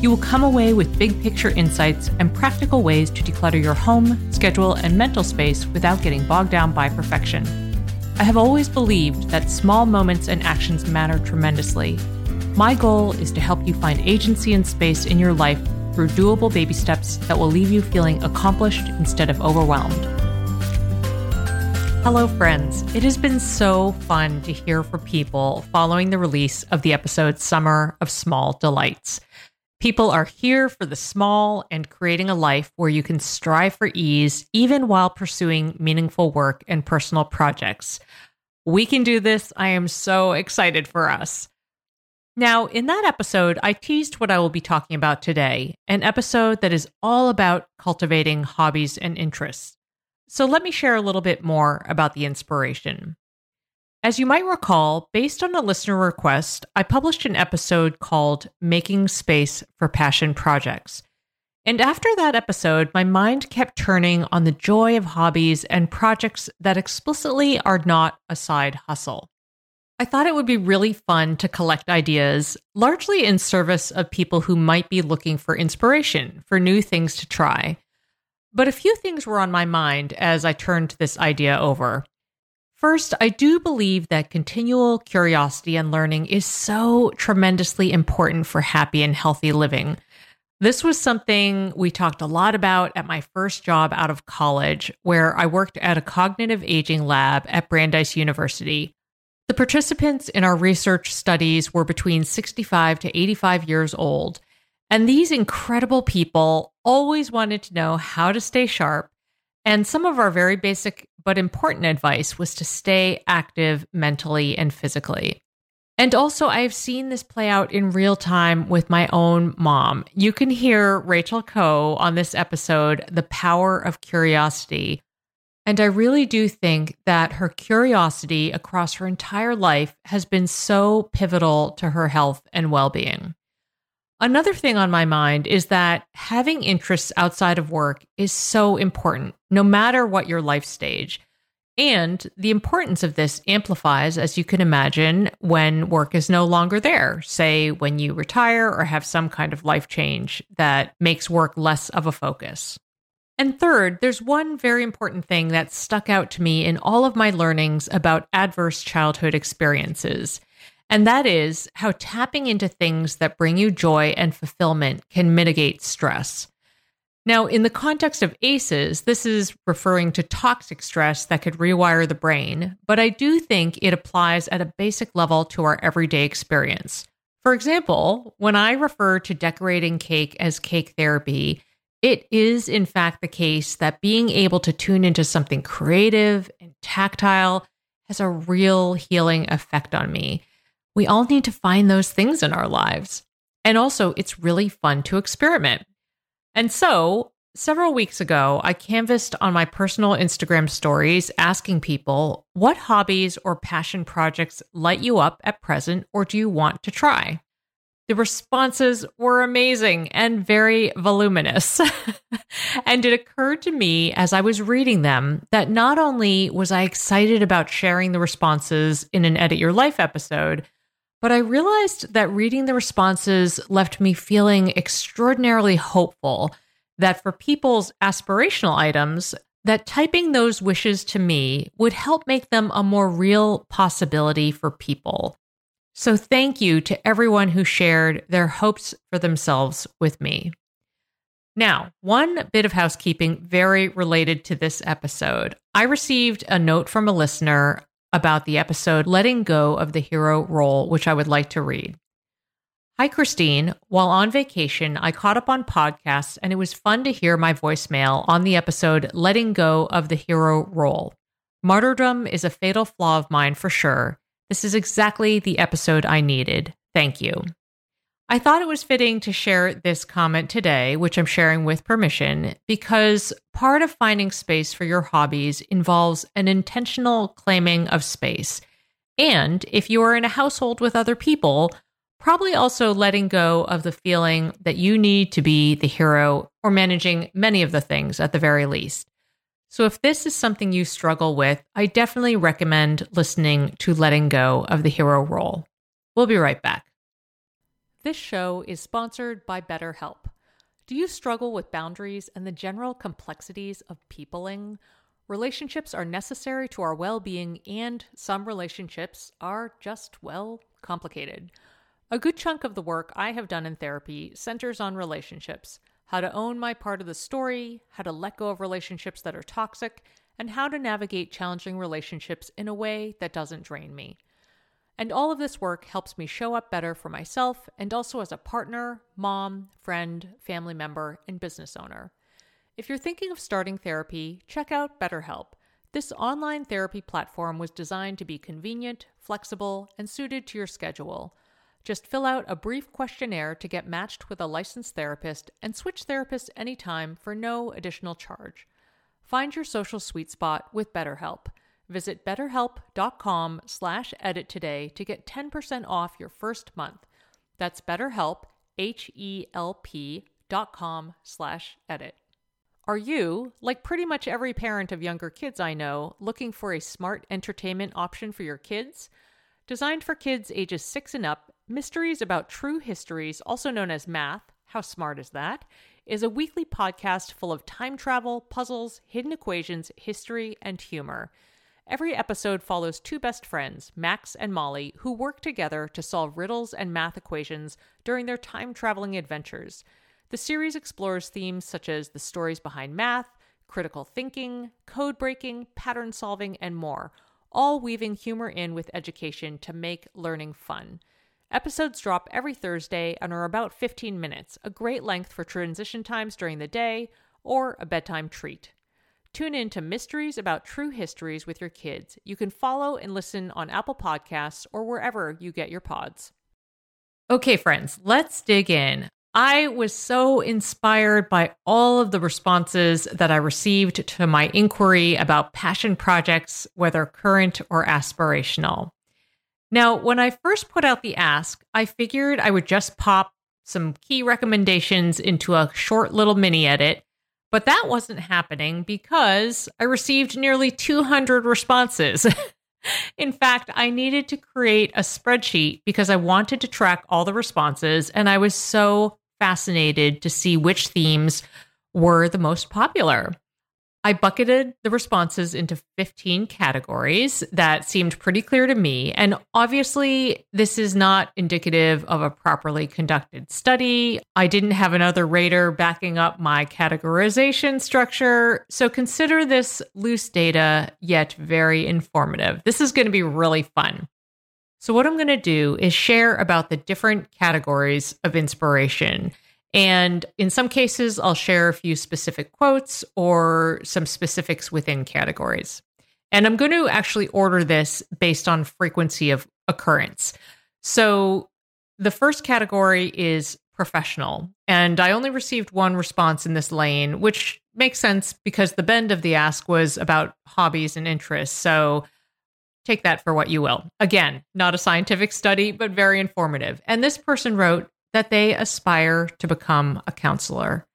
you will come away with big picture insights and practical ways to declutter your home, schedule, and mental space without getting bogged down by perfection. I have always believed that small moments and actions matter tremendously. My goal is to help you find agency and space in your life through doable baby steps that will leave you feeling accomplished instead of overwhelmed. Hello, friends. It has been so fun to hear from people following the release of the episode Summer of Small Delights. People are here for the small and creating a life where you can strive for ease, even while pursuing meaningful work and personal projects. We can do this. I am so excited for us. Now, in that episode, I teased what I will be talking about today an episode that is all about cultivating hobbies and interests. So, let me share a little bit more about the inspiration. As you might recall, based on a listener request, I published an episode called Making Space for Passion Projects. And after that episode, my mind kept turning on the joy of hobbies and projects that explicitly are not a side hustle. I thought it would be really fun to collect ideas, largely in service of people who might be looking for inspiration for new things to try. But a few things were on my mind as I turned this idea over. First, I do believe that continual curiosity and learning is so tremendously important for happy and healthy living. This was something we talked a lot about at my first job out of college, where I worked at a cognitive aging lab at Brandeis University. The participants in our research studies were between 65 to 85 years old, and these incredible people always wanted to know how to stay sharp. And some of our very basic but important advice was to stay active mentally and physically. And also, I've seen this play out in real time with my own mom. You can hear Rachel Koh on this episode, The Power of Curiosity. And I really do think that her curiosity across her entire life has been so pivotal to her health and well being. Another thing on my mind is that having interests outside of work is so important, no matter what your life stage. And the importance of this amplifies, as you can imagine, when work is no longer there. Say, when you retire or have some kind of life change that makes work less of a focus. And third, there's one very important thing that stuck out to me in all of my learnings about adverse childhood experiences. And that is how tapping into things that bring you joy and fulfillment can mitigate stress. Now, in the context of ACEs, this is referring to toxic stress that could rewire the brain, but I do think it applies at a basic level to our everyday experience. For example, when I refer to decorating cake as cake therapy, it is in fact the case that being able to tune into something creative and tactile has a real healing effect on me. We all need to find those things in our lives. And also, it's really fun to experiment. And so, several weeks ago, I canvassed on my personal Instagram stories asking people what hobbies or passion projects light you up at present or do you want to try? The responses were amazing and very voluminous. and it occurred to me as I was reading them that not only was I excited about sharing the responses in an Edit Your Life episode, but I realized that reading the responses left me feeling extraordinarily hopeful that for people's aspirational items, that typing those wishes to me would help make them a more real possibility for people. So, thank you to everyone who shared their hopes for themselves with me. Now, one bit of housekeeping very related to this episode. I received a note from a listener about the episode Letting Go of the Hero Role, which I would like to read. Hi, Christine. While on vacation, I caught up on podcasts and it was fun to hear my voicemail on the episode Letting Go of the Hero Role. Martyrdom is a fatal flaw of mine for sure. This is exactly the episode I needed. Thank you. I thought it was fitting to share this comment today, which I'm sharing with permission, because part of finding space for your hobbies involves an intentional claiming of space. And if you are in a household with other people, probably also letting go of the feeling that you need to be the hero or managing many of the things at the very least. So, if this is something you struggle with, I definitely recommend listening to Letting Go of the Hero Role. We'll be right back. This show is sponsored by BetterHelp. Do you struggle with boundaries and the general complexities of peopling? Relationships are necessary to our well being, and some relationships are just, well, complicated. A good chunk of the work I have done in therapy centers on relationships how to own my part of the story, how to let go of relationships that are toxic, and how to navigate challenging relationships in a way that doesn't drain me. And all of this work helps me show up better for myself and also as a partner, mom, friend, family member, and business owner. If you're thinking of starting therapy, check out BetterHelp. This online therapy platform was designed to be convenient, flexible, and suited to your schedule. Just fill out a brief questionnaire to get matched with a licensed therapist and switch therapists anytime for no additional charge. Find your social sweet spot with BetterHelp. Visit betterhelp.com slash edit today to get 10% off your first month. That's betterhelp, H-E-L-P dot com slash edit. Are you, like pretty much every parent of younger kids I know, looking for a smart entertainment option for your kids? Designed for kids ages 6 and up, Mysteries About True Histories, also known as Math, how smart is that? Is a weekly podcast full of time travel, puzzles, hidden equations, history, and humor. Every episode follows two best friends, Max and Molly, who work together to solve riddles and math equations during their time traveling adventures. The series explores themes such as the stories behind math, critical thinking, code breaking, pattern solving, and more, all weaving humor in with education to make learning fun. Episodes drop every Thursday and are about 15 minutes, a great length for transition times during the day or a bedtime treat. Tune in to Mysteries About True Histories with your kids. You can follow and listen on Apple Podcasts or wherever you get your pods. Okay, friends, let's dig in. I was so inspired by all of the responses that I received to my inquiry about passion projects, whether current or aspirational. Now, when I first put out the ask, I figured I would just pop some key recommendations into a short little mini edit, but that wasn't happening because I received nearly 200 responses. In fact, I needed to create a spreadsheet because I wanted to track all the responses, and I was so fascinated to see which themes were the most popular. I bucketed the responses into 15 categories that seemed pretty clear to me. And obviously, this is not indicative of a properly conducted study. I didn't have another rater backing up my categorization structure. So consider this loose data, yet very informative. This is going to be really fun. So, what I'm going to do is share about the different categories of inspiration and in some cases, I'll share a few specific quotes or some specifics within categories. And I'm going to actually order this based on frequency of occurrence. So the first category is professional. And I only received one response in this lane, which makes sense because the bend of the ask was about hobbies and interests. So take that for what you will. Again, not a scientific study, but very informative. And this person wrote that they aspire to become a counselor.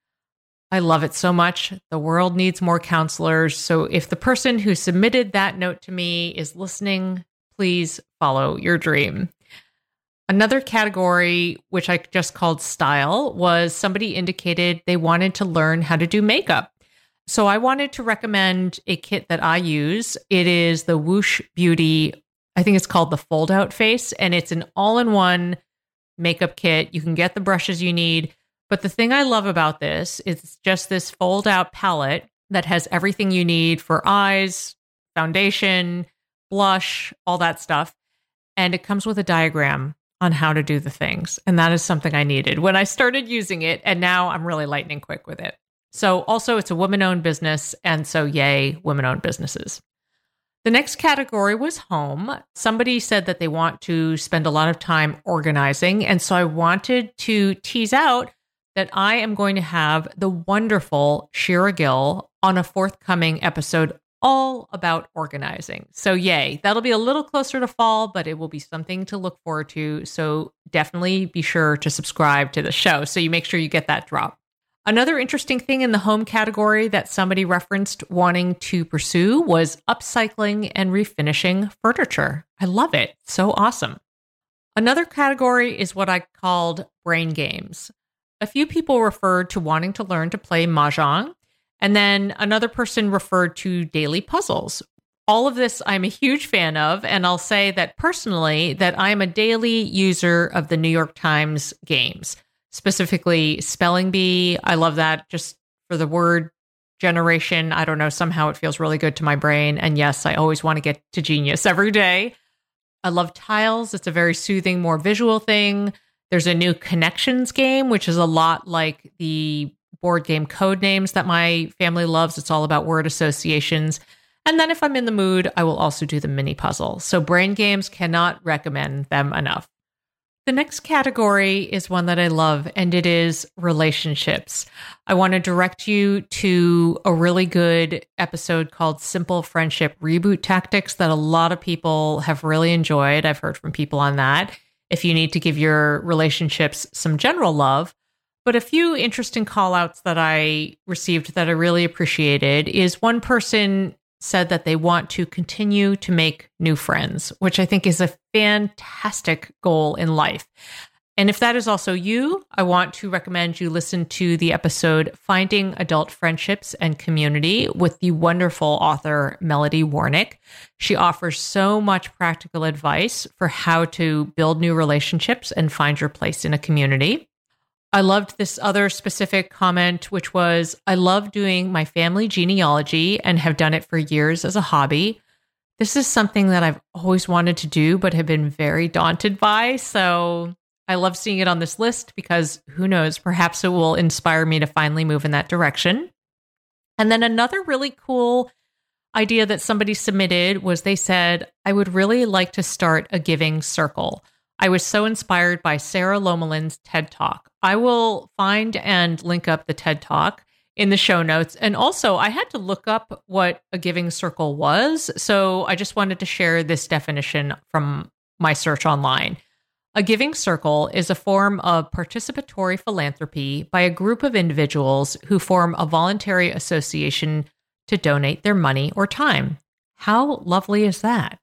I love it so much. The world needs more counselors. So if the person who submitted that note to me is listening, please follow your dream. Another category, which I just called style, was somebody indicated they wanted to learn how to do makeup. So I wanted to recommend a kit that I use. It is the Woosh Beauty, I think it's called the Fold Out Face, and it's an all in one makeup kit. You can get the brushes you need. But the thing I love about this is just this fold out palette that has everything you need for eyes, foundation, blush, all that stuff. And it comes with a diagram on how to do the things. And that is something I needed when I started using it. And now I'm really lightning quick with it. So, also, it's a woman owned business. And so, yay, women owned businesses. The next category was home. Somebody said that they want to spend a lot of time organizing. And so I wanted to tease out that I am going to have the wonderful Shira Gill on a forthcoming episode all about organizing. So, yay, that'll be a little closer to fall, but it will be something to look forward to. So, definitely be sure to subscribe to the show so you make sure you get that drop. Another interesting thing in the home category that somebody referenced wanting to pursue was upcycling and refinishing furniture. I love it. So awesome. Another category is what I called brain games. A few people referred to wanting to learn to play mahjong, and then another person referred to daily puzzles. All of this I'm a huge fan of, and I'll say that personally that I'm a daily user of the New York Times games, specifically spelling bee. I love that just for the word generation. I don't know, somehow it feels really good to my brain. And yes, I always want to get to genius every day. I love tiles. It's a very soothing, more visual thing. There's a new connections game, which is a lot like the board game code names that my family loves. It's all about word associations. And then if I'm in the mood, I will also do the mini puzzle. So brain games cannot recommend them enough. The next category is one that I love, and it is relationships. I want to direct you to a really good episode called Simple Friendship Reboot Tactics that a lot of people have really enjoyed. I've heard from people on that if you need to give your relationships some general love. But a few interesting call outs that I received that I really appreciated is one person said that they want to continue to make new friends, which I think is a fantastic goal in life. And if that is also you, I want to recommend you listen to the episode Finding Adult Friendships and Community with the wonderful author Melody Warnick. She offers so much practical advice for how to build new relationships and find your place in a community. I loved this other specific comment, which was I love doing my family genealogy and have done it for years as a hobby. This is something that I've always wanted to do, but have been very daunted by. So I love seeing it on this list because who knows, perhaps it will inspire me to finally move in that direction. And then another really cool idea that somebody submitted was they said, I would really like to start a giving circle. I was so inspired by Sara Lomelin's TED Talk. I will find and link up the TED Talk in the show notes. And also, I had to look up what a giving circle was. So I just wanted to share this definition from my search online. A giving circle is a form of participatory philanthropy by a group of individuals who form a voluntary association to donate their money or time. How lovely is that?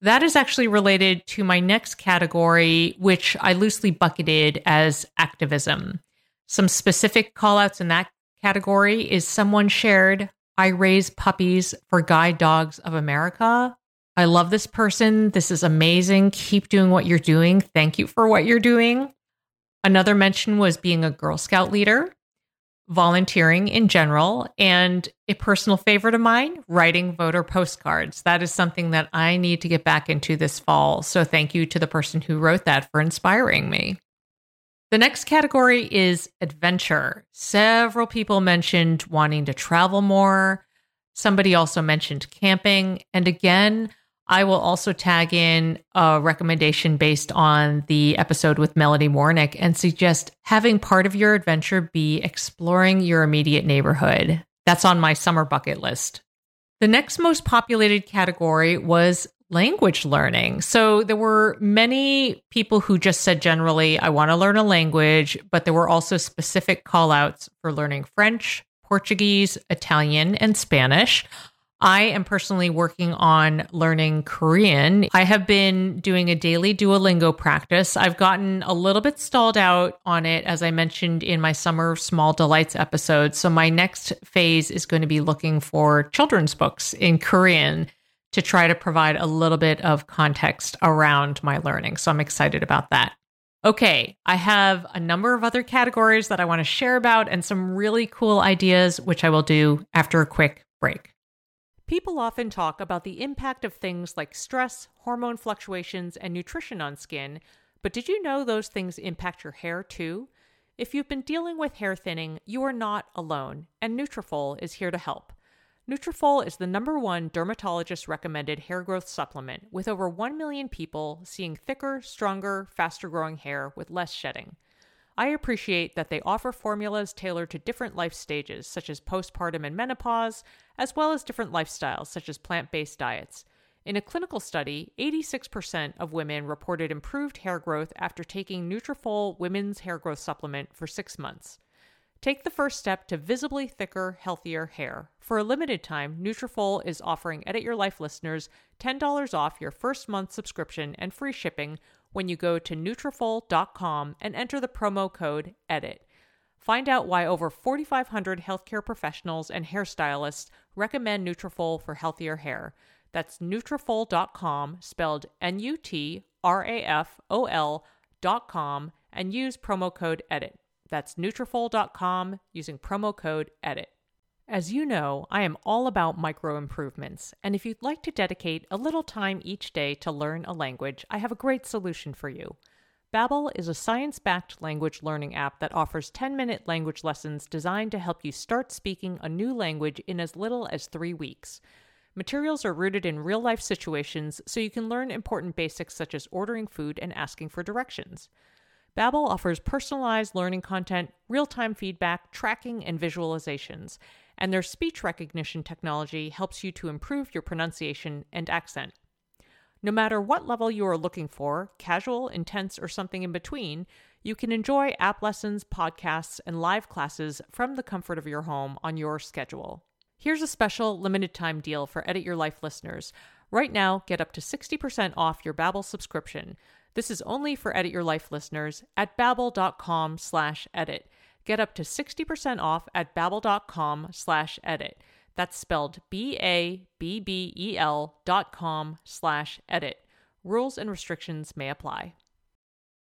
That is actually related to my next category, which I loosely bucketed as activism. Some specific callouts in that category is someone shared, I raise puppies for Guide Dogs of America. I love this person. This is amazing. Keep doing what you're doing. Thank you for what you're doing. Another mention was being a Girl Scout leader, volunteering in general, and a personal favorite of mine, writing voter postcards. That is something that I need to get back into this fall. So thank you to the person who wrote that for inspiring me. The next category is adventure. Several people mentioned wanting to travel more. Somebody also mentioned camping. And again, I will also tag in a recommendation based on the episode with Melody Warnick and suggest having part of your adventure be exploring your immediate neighborhood. That's on my summer bucket list. The next most populated category was language learning. So there were many people who just said generally, I want to learn a language, but there were also specific call outs for learning French, Portuguese, Italian, and Spanish. I am personally working on learning Korean. I have been doing a daily Duolingo practice. I've gotten a little bit stalled out on it, as I mentioned in my Summer Small Delights episode. So, my next phase is going to be looking for children's books in Korean to try to provide a little bit of context around my learning. So, I'm excited about that. Okay, I have a number of other categories that I want to share about and some really cool ideas, which I will do after a quick break. People often talk about the impact of things like stress, hormone fluctuations, and nutrition on skin, but did you know those things impact your hair too? If you've been dealing with hair thinning, you are not alone, and Nutrafol is here to help. Nutrafol is the number one dermatologist recommended hair growth supplement, with over 1 million people seeing thicker, stronger, faster growing hair with less shedding. I appreciate that they offer formulas tailored to different life stages, such as postpartum and menopause, as well as different lifestyles, such as plant based diets. In a clinical study, 86% of women reported improved hair growth after taking Nutrafol Women's Hair Growth Supplement for six months. Take the first step to visibly thicker, healthier hair. For a limited time, Nutrafol is offering Edit Your Life listeners $10 off your first month subscription and free shipping when you go to Nutrafol.com and enter the promo code EDIT. Find out why over 4,500 healthcare professionals and hairstylists recommend Nutrafol for healthier hair. That's Nutrafol.com, spelled N-U-T-R-A-F-O-L.com, and use promo code EDIT. That's Nutrafol.com using promo code EDIT. As you know, I am all about micro improvements, and if you'd like to dedicate a little time each day to learn a language, I have a great solution for you. Babbel is a science-backed language learning app that offers 10-minute language lessons designed to help you start speaking a new language in as little as 3 weeks. Materials are rooted in real-life situations so you can learn important basics such as ordering food and asking for directions. Babbel offers personalized learning content, real-time feedback, tracking, and visualizations and their speech recognition technology helps you to improve your pronunciation and accent. No matter what level you are looking for, casual, intense, or something in between, you can enjoy app lessons, podcasts, and live classes from the comfort of your home on your schedule. Here's a special limited time deal for Edit Your Life listeners. Right now, get up to 60% off your Babbel subscription. This is only for Edit Your Life listeners at babbel.com slash edit. Get up to 60% off at babbel.com slash edit. That's spelled B-A-B-B-E-L dot com slash edit. Rules and restrictions may apply.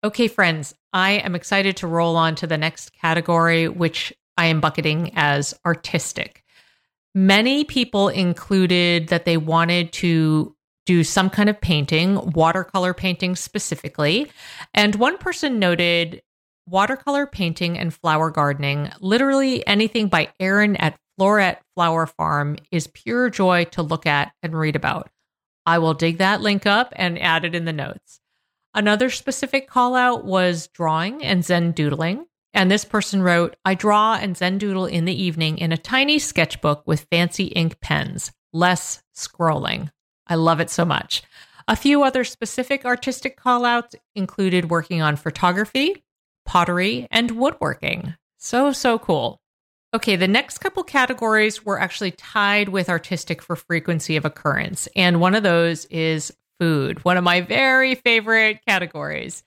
Okay, friends, I am excited to roll on to the next category, which I am bucketing as artistic. Many people included that they wanted to do some kind of painting, watercolor painting specifically. And one person noted watercolor painting and flower gardening, literally anything by Erin at Floret Flower Farm is pure joy to look at and read about. I will dig that link up and add it in the notes. Another specific call out was drawing and Zen doodling. And this person wrote, I draw and Zen doodle in the evening in a tiny sketchbook with fancy ink pens, less scrolling. I love it so much. A few other specific artistic call outs included working on photography, pottery, and woodworking. So, so cool. Okay, the next couple categories were actually tied with artistic for frequency of occurrence. And one of those is food, one of my very favorite categories.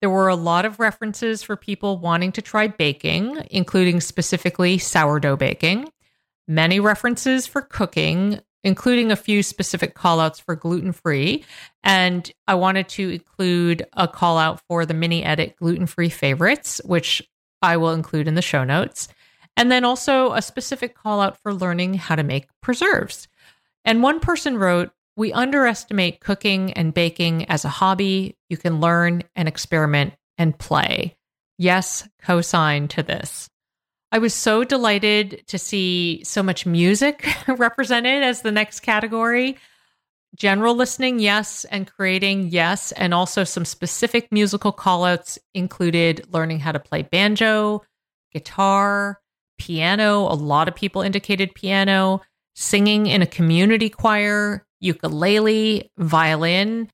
There were a lot of references for people wanting to try baking, including specifically sourdough baking, many references for cooking, including a few specific callouts for gluten free. And I wanted to include a call out for the mini edit gluten free favorites, which I will include in the show notes. And then also a specific call out for learning how to make preserves. And one person wrote, We underestimate cooking and baking as a hobby. You can learn and experiment and play. Yes, cosign to this. I was so delighted to see so much music represented as the next category. General listening, yes, and creating, yes, and also some specific musical callouts included learning how to play banjo, guitar, piano. A lot of people indicated piano, singing in a community choir, ukulele, violin,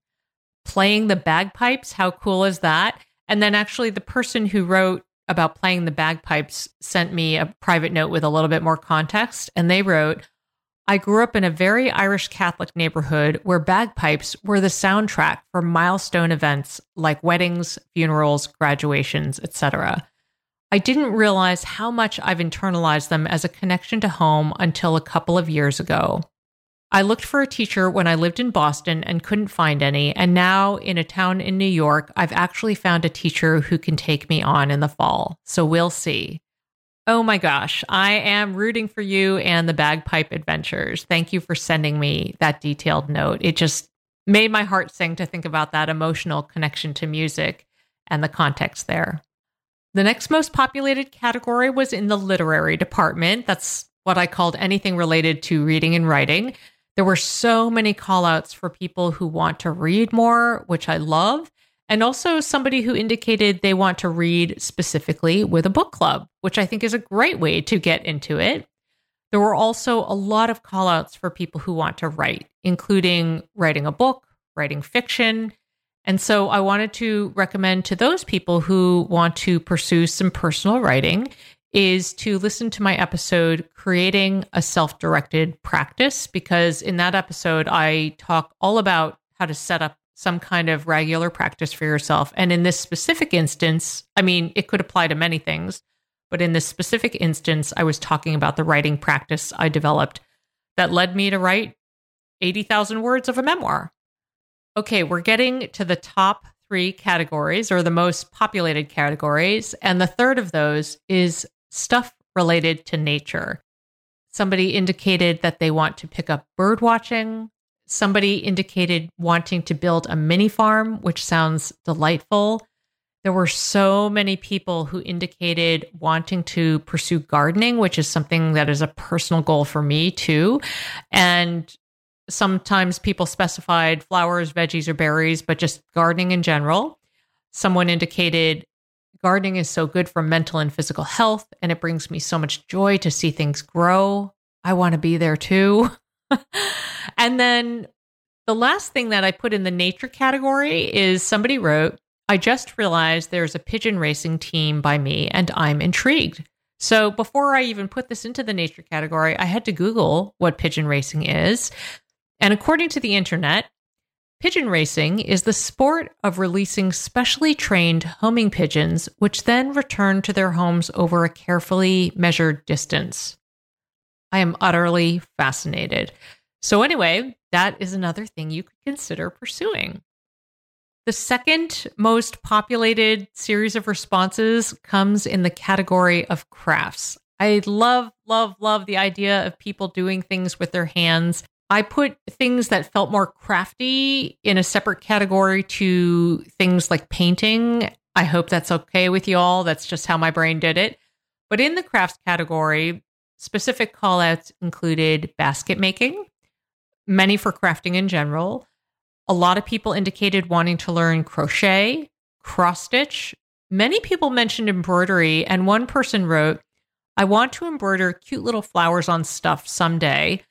playing the bagpipes. How cool is that? And then actually, the person who wrote about playing the bagpipes sent me a private note with a little bit more context. And they wrote, I grew up in a very Irish Catholic neighborhood where bagpipes were the soundtrack for milestone events like weddings, funerals, graduations, etc. I didn't realize how much I've internalized them as a connection to home until a couple of years ago. I looked for a teacher when I lived in Boston and couldn't find any. And now in a town in New York, I've actually found a teacher who can take me on in the fall. So we'll see. Oh my gosh, I am rooting for you and the bagpipe adventures. Thank you for sending me that detailed note. It just made my heart sing to think about that emotional connection to music and the context there. The next most populated category was in the literary department. That's what I called anything related to reading and writing. There were so many call outs for people who want to read more, which I love. And also somebody who indicated they want to read specifically with a book club, which I think is a great way to get into it. There were also a lot of call outs for people who want to write, including writing a book, writing fiction. And so I wanted to recommend to those people who want to pursue some personal writing is to listen to my episode, Creating a Self Directed Practice, because in that episode, I talk all about how to set up some kind of regular practice for yourself. And in this specific instance, I mean, it could apply to many things, but in this specific instance, I was talking about the writing practice I developed that led me to write 80,000 words of a memoir. Okay, we're getting to the top three categories or the most populated categories. And the third of those is stuff related to nature. Somebody indicated that they want to pick up bird watching. Somebody indicated wanting to build a mini farm, which sounds delightful. There were so many people who indicated wanting to pursue gardening, which is something that is a personal goal for me too. And sometimes people specified flowers, veggies, or berries, but just gardening in general. Someone indicated gardening is so good for mental and physical health, and it brings me so much joy to see things grow. I want to be there too. and then the last thing that I put in the nature category is somebody wrote, I just realized there's a pigeon racing team by me and I'm intrigued. So before I even put this into the nature category, I had to Google what pigeon racing is. And according to the internet, Pigeon racing is the sport of releasing specially trained homing pigeons, which then return to their homes over a carefully measured distance. I am utterly fascinated. So, anyway, that is another thing you could consider pursuing. The second most populated series of responses comes in the category of crafts. I love, love, love the idea of people doing things with their hands I put things that felt more crafty in a separate category to things like painting. I hope that's okay with you all. That's just how my brain did it. But in the crafts category, specific callouts included basket making, many for crafting in general. A lot of people indicated wanting to learn crochet, cross stitch. Many people mentioned embroidery, and one person wrote, I want to embroider cute little flowers on stuff someday.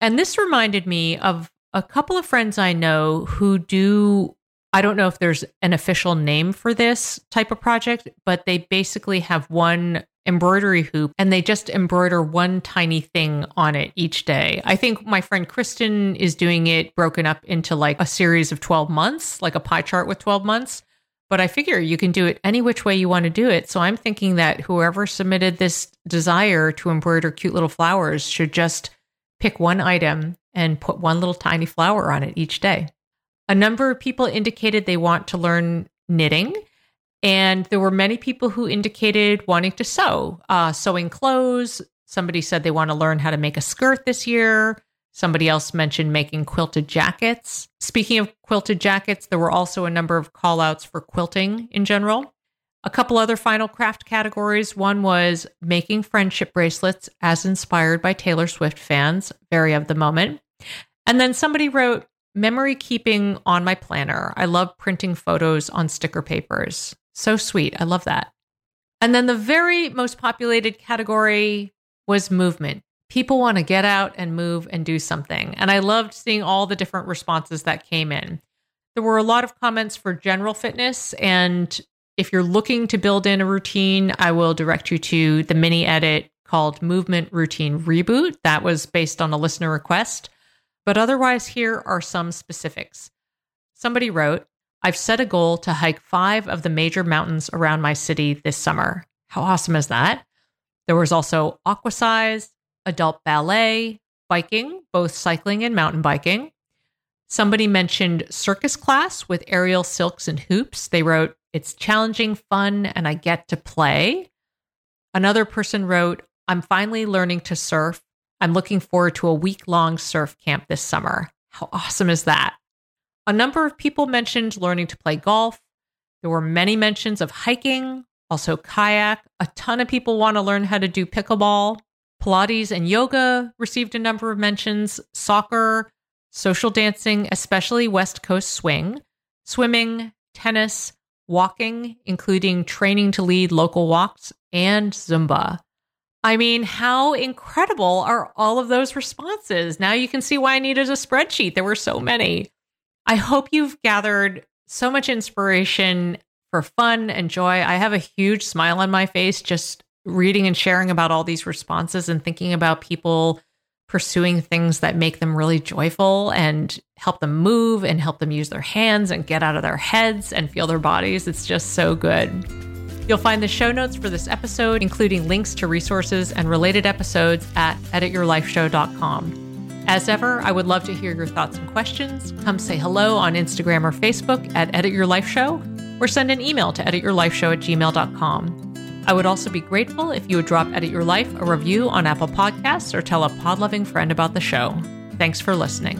And this reminded me of a couple of friends I know who do. I don't know if there's an official name for this type of project, but they basically have one embroidery hoop and they just embroider one tiny thing on it each day. I think my friend Kristen is doing it broken up into like a series of 12 months, like a pie chart with 12 months. But I figure you can do it any which way you want to do it. So I'm thinking that whoever submitted this desire to embroider cute little flowers should just pick one item and put one little tiny flower on it each day. A number of people indicated they want to learn knitting. And there were many people who indicated wanting to sew, uh, sewing clothes. Somebody said they want to learn how to make a skirt this year. Somebody else mentioned making quilted jackets. Speaking of quilted jackets, there were also a number of call outs for quilting in general. A couple other final craft categories. One was making friendship bracelets as inspired by Taylor Swift fans, very of the moment. And then somebody wrote memory keeping on my planner. I love printing photos on sticker papers. So sweet. I love that. And then the very most populated category was movement. People want to get out and move and do something. And I loved seeing all the different responses that came in. There were a lot of comments for general fitness. And if you're looking to build in a routine, I will direct you to the mini edit called Movement Routine Reboot. That was based on a listener request. But otherwise, here are some specifics. Somebody wrote, I've set a goal to hike five of the major mountains around my city this summer. How awesome is that? There was also aquasize, adult ballet, biking, both cycling and mountain biking. Somebody mentioned circus class with aerial silks and hoops. They wrote, It's challenging, fun, and I get to play. Another person wrote, I'm finally learning to surf. I'm looking forward to a week long surf camp this summer. How awesome is that? A number of people mentioned learning to play golf. There were many mentions of hiking, also kayak. A ton of people want to learn how to do pickleball. Pilates and yoga received a number of mentions, soccer, social dancing, especially West Coast swing, swimming, tennis, walking, including training to lead local walks, and Zumba. I mean, how incredible are all of those responses? Now you can see why I needed a spreadsheet. There were so many. I hope you've gathered so much inspiration for fun and joy. I have a huge smile on my face just reading and sharing about all these responses and thinking about people pursuing things that make them really joyful and help them move and help them use their hands and get out of their heads and feel their bodies. It's just so good. You'll find the show notes for this episode, including links to resources and related episodes at edityourlifeshow.com. As ever, I would love to hear your thoughts and questions. Come say hello on Instagram or Facebook at Edit Your Life Show, or send an email to edityourlifeshow at gmail.com. I would also be grateful if you would drop Edit Your Life a review on Apple Podcasts or tell a pod loving friend about the show. Thanks for listening.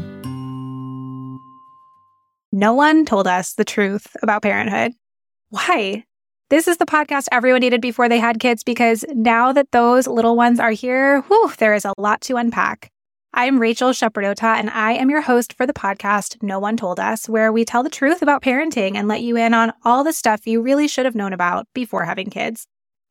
No one told us the truth about parenthood. Why? This is the podcast everyone needed before they had kids because now that those little ones are here, whew, there is a lot to unpack. I'm Rachel Shepardota, and I am your host for the podcast No One Told Us, where we tell the truth about parenting and let you in on all the stuff you really should have known about before having kids.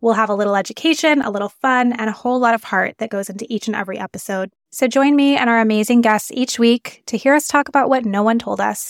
We'll have a little education, a little fun, and a whole lot of heart that goes into each and every episode. So join me and our amazing guests each week to hear us talk about what no one told us.